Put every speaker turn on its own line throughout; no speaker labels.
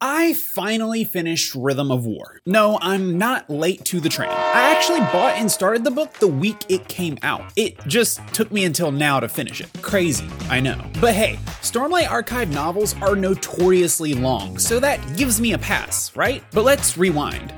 I finally finished Rhythm of War. No, I'm not late to the train. I actually bought and started the book the week it came out. It just took me until now to finish it. Crazy, I know. But hey, Stormlight Archive novels are notoriously long, so that gives me a pass, right? But let's rewind.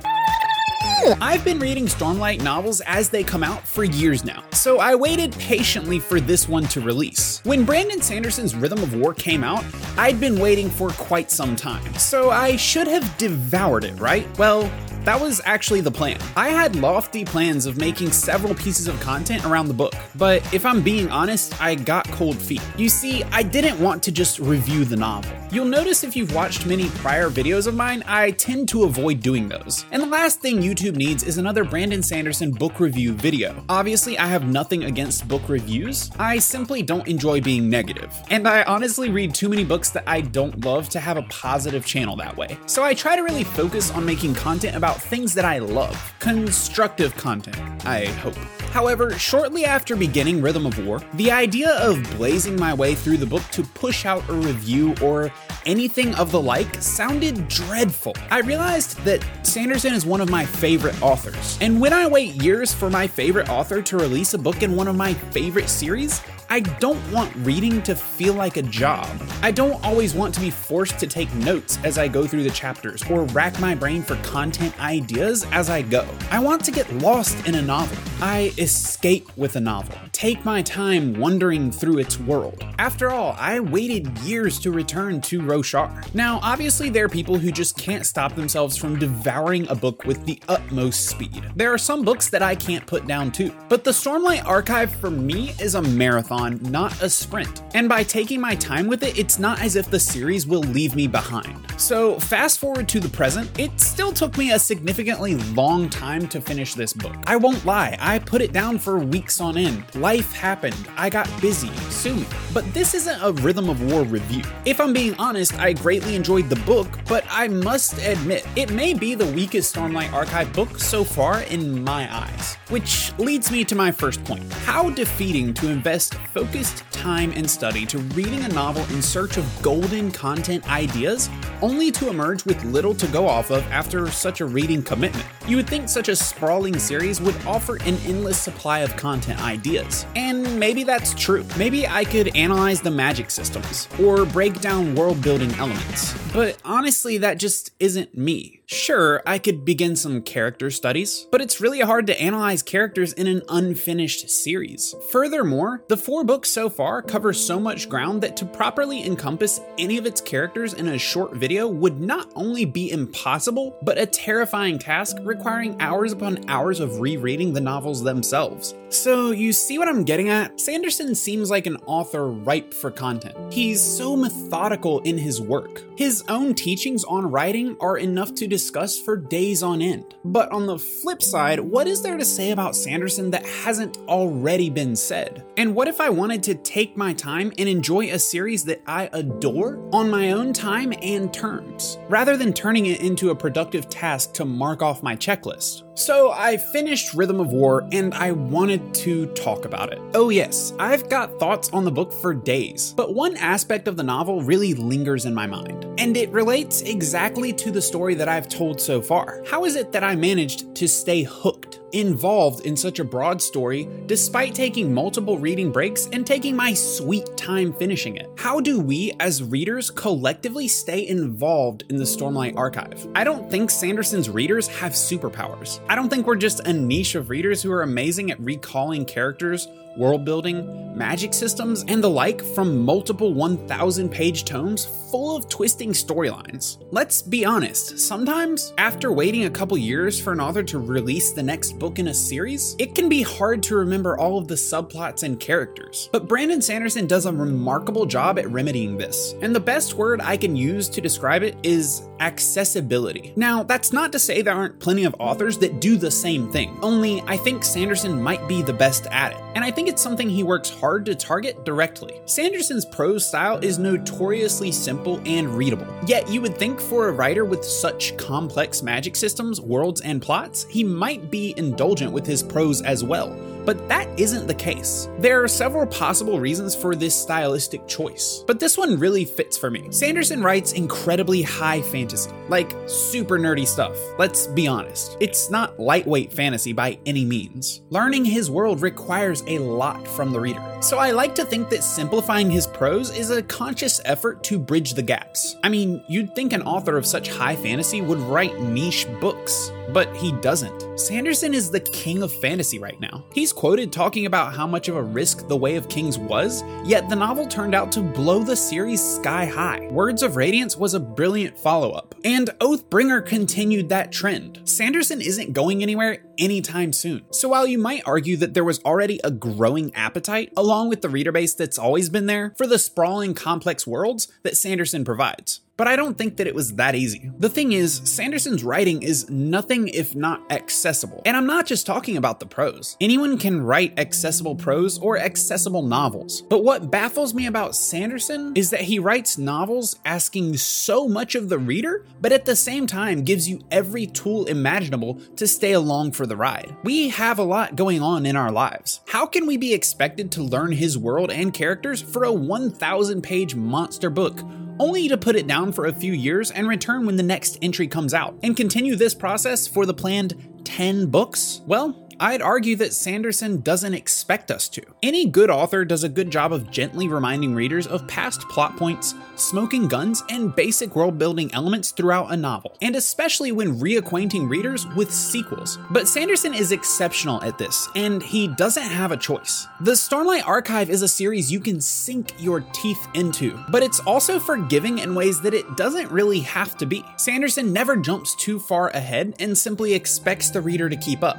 I've been reading Stormlight novels as they come out for years now, so I waited patiently for this one to release. When Brandon Sanderson's Rhythm of War came out, I'd been waiting for quite some time, so I should have devoured it, right? Well, that was actually the plan. I had lofty plans of making several pieces of content around the book, but if I'm being honest, I got cold feet. You see, I didn't want to just review the novel. You'll notice if you've watched many prior videos of mine, I tend to avoid doing those. And the last thing YouTube needs is another Brandon Sanderson book review video. Obviously, I have nothing against book reviews, I simply don't enjoy being negative. And I honestly read too many books that I don't love to have a positive channel that way. So I try to really focus on making content about things that I love. Constructive content, I hope. However, shortly after beginning Rhythm of War, the idea of blazing my way through the book to push out a review or anything of the like sounded dreadful. I realized that Sanderson is one of my favorite authors, and when I wait years for my favorite author to release a book in one of my favorite series, I don't want reading to feel like a job. I don't always want to be forced to take notes as I go through the chapters or rack my brain for content ideas as I go. I want to get lost in a novel. I escape with a novel, take my time wandering through its world. After all, I waited years to return to Roshar. Now, obviously, there are people who just can't stop themselves from devouring a book with the utmost speed. There are some books that I can't put down too, but the Stormlight Archive for me is a marathon marathon, not a sprint. And by taking my time with it, it's not as if the series will leave me behind. So, fast forward to the present, it still took me a significantly long time to finish this book. I won't lie, I put it down for weeks on end. Life happened, I got busy, soon. But this isn't a Rhythm of War review. If I'm being honest, I greatly enjoyed the book, but I must admit, it may be the weakest Stormlight Archive book so far in my eyes. Which leads me to my first point. How defeating to invest focused time and study to reading a novel in search of golden content ideas, only to emerge with little to go off of after such a reading commitment. You would think such a sprawling series would offer an endless supply of content ideas. And maybe that's true. Maybe I could analyze the magic systems, or break down world building elements. But honestly, that just isn't me. Sure, I could begin some character studies, but it's really hard to analyze characters in an unfinished series. Furthermore, the four books so far cover so much ground that to properly encompass any of its characters in a short video would not only be impossible, but a terrifying task requiring hours upon hours of rereading the novels themselves. So, you see what I'm getting at? Sanderson seems like an author ripe for content. He's so methodical in his work. His own teachings on writing are enough to discuss for days on end. But on the flip side, what is there to say about Sanderson that hasn't already been said? And what if I wanted to take my time and enjoy a series that I adore on my own time and terms, rather than turning it into a productive task to mark off my checklist? So I finished Rhythm of War and I wanted to talk about it. Oh, yes, I've got thoughts on the book for days, but one aspect of the novel really lingers in my mind, and it relates exactly to the story that I've told so far. How is it that I managed to stay hooked? Involved in such a broad story despite taking multiple reading breaks and taking my sweet time finishing it? How do we, as readers, collectively stay involved in the Stormlight archive? I don't think Sanderson's readers have superpowers. I don't think we're just a niche of readers who are amazing at recalling characters world building, magic systems, and the like from multiple 1,000 page tomes full of twisting storylines. Let's be honest, sometimes, after waiting a couple years for an author to release the next book in a series, it can be hard to remember all of the subplots and characters. But Brandon Sanderson does a remarkable job at remedying this, and the best word I can use to describe it is accessibility. Now, that's not to say there aren't plenty of authors that do the same thing, only I think Sanderson might be the best at it, and I think it's something he works hard to target directly. Sanderson's prose style is notoriously simple and readable, yet you would think for a writer with such complex magic systems, worlds, and plots, he might be in indulgent with his prose as well, but that isn't the case. There are several possible reasons for this stylistic choice, but this one really fits for me. Sanderson writes incredibly high fantasy, like super nerdy stuff. Let's be honest, it's not lightweight fantasy by any means. Learning his world requires a lot from the reader, so I like to think that simplifying his prose is a conscious effort to bridge the gaps. I mean, you'd think an author of such high fantasy would write niche books, but he doesn't. Sanderson is the king of fantasy right now. He's quoted talking about how much of a risk The Way of Kings was, yet the novel turned out to blow the series sky high. Words of Radiance was a brilliant follow up, and Oathbringer continued that trend. Sanderson isn't going anywhere anytime soon. So while you might argue that there was already a growing appetite, along with the reader base that's always been there, for the sprawling complex worlds that Sanderson provides, but I don't think that it was that easy. The thing is, Sanderson's writing is nothing if not accessible. And I'm not just talking about the prose. Anyone can write accessible prose or accessible novels. But what baffles me about Sanderson is that he writes novels asking so much of the reader, but at the same time gives you every tool imaginable to stay along for the ride. We have a lot going on in our lives. How can we be expected to learn his world and characters for a 1,000 page monster book? Only to put it down for a few years and return when the next entry comes out, and continue this process for the planned 10 books? Well, I'd argue that Sanderson doesn't expect us to. Any good author does a good job of gently reminding readers of past plot points, smoking guns, and basic world building elements throughout a novel, and especially when reacquainting readers with sequels. But Sanderson is exceptional at this, and he doesn't have a choice. The Stormlight Archive is a series you can sink your teeth into, but it's also forgiving in ways that it doesn't really have to be. Sanderson never jumps too far ahead and simply expects the reader to keep up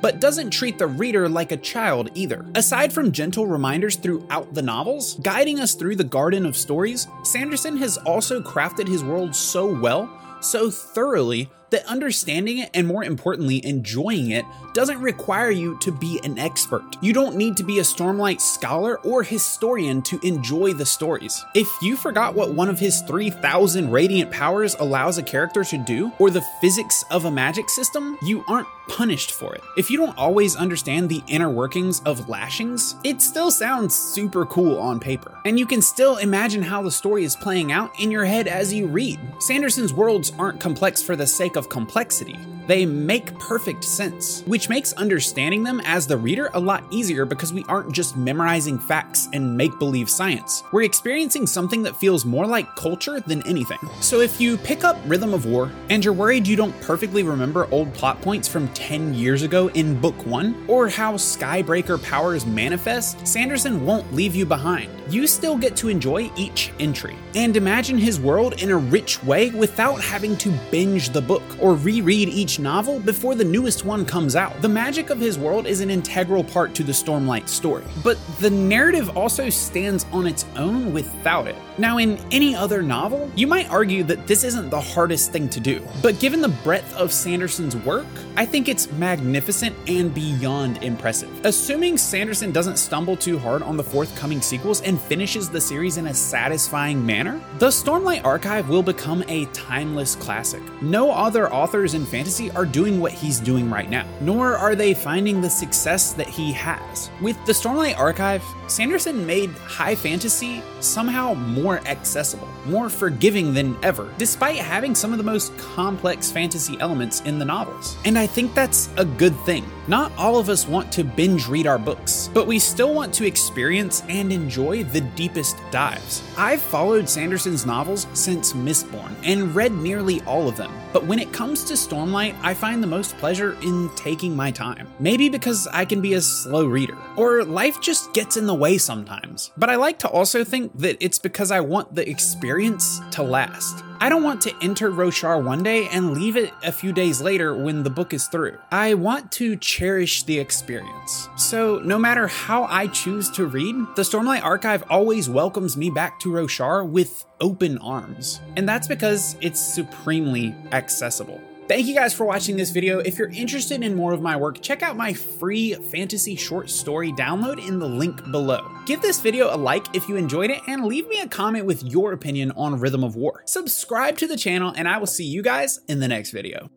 but doesn't treat the reader like a child either. Aside from gentle reminders throughout the novels, guiding us through the garden of stories, Sanderson has also crafted his world so well, so thoroughly, that understanding it and more importantly, enjoying it doesn't require you to be an expert. You don't need to be a Stormlight scholar or historian to enjoy the stories. If you forgot what one of his 3000 radiant powers allows a character to do, or the physics of a magic system, you aren't punished for it. If you don't always understand the inner workings of lashings, it still sounds super cool on paper. And you can still imagine how the story is playing out in your head as you read. Sanderson's worlds aren't complex for the sake of complexity. They make perfect sense, which makes understanding them as the reader a lot easier because we aren't just memorizing facts and make believe science. We're experiencing something that feels more like culture than anything. So if you pick up Rhythm of War and you're worried you don't perfectly remember old plot points from 10 years ago in Book 1, or how Skybreaker powers manifest, Sanderson won't leave you behind. You still get to enjoy each entry and imagine his world in a rich way without having to binge the book or reread each novel before the newest one comes out. The magic of his world is an integral part to the Stormlight story, but the narrative also stands on its own without it. Now, in any other novel, you might argue that this isn't the hardest thing to do, but given the breadth of Sanderson's work, I think it's magnificent and beyond impressive. Assuming Sanderson doesn't stumble too hard on the forthcoming sequels and finishes the series in a satisfying manner, the Stormlight Archive will become a timeless classic. No other authors in fantasy are doing what he's doing right now, nor are they finding the success that he has. With the Stormlight Archive, Sanderson made high fantasy somehow more accessible, more forgiving than ever, despite having some of the most complex fantasy elements in the novels. And I think that's a good thing. Not all of us want to binge read our books, but we still want to experience and enjoy the deepest dives. I've followed Sanderson's novels since Mistborn and read nearly all of them, but when it comes to Stormlight, I find the most pleasure in taking my time. Maybe because I can be a slow reader, or life just gets in the way sometimes. But I like to also think that it's because I want the experience to last. I don't want to enter Roshar one day and leave it a few days later when the book is through. I want to cherish the experience. So, no matter how I choose to read, the Stormlight Archive always welcomes me back to Roshar with open arms. And that's because it's supremely accessible. Thank you guys for watching this video. If you're interested in more of my work, check out my free fantasy short story download in the link below. Give this video a like if you enjoyed it and leave me a comment with your opinion on Rhythm of War. Subscribe to the channel and I will see you guys in the next video.